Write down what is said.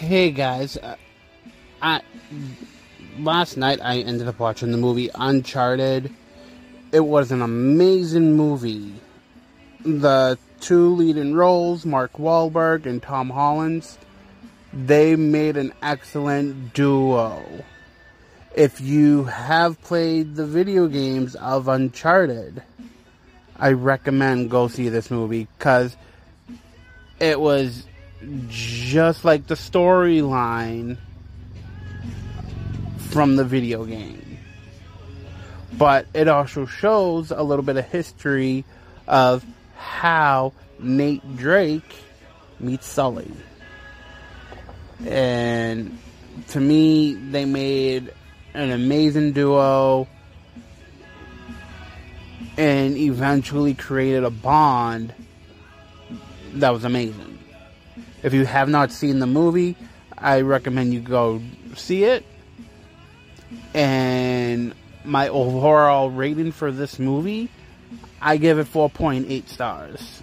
Hey guys, uh, I last night I ended up watching the movie Uncharted. It was an amazing movie. The two leading roles, Mark Wahlberg and Tom Holland, they made an excellent duo. If you have played the video games of Uncharted, I recommend go see this movie because it was just like the storyline from the video game. But it also shows a little bit of history of how Nate Drake meets Sully. And to me, they made an amazing duo and eventually created a bond that was amazing. If you have not seen the movie, I recommend you go see it. And my overall rating for this movie, I give it 4.8 stars.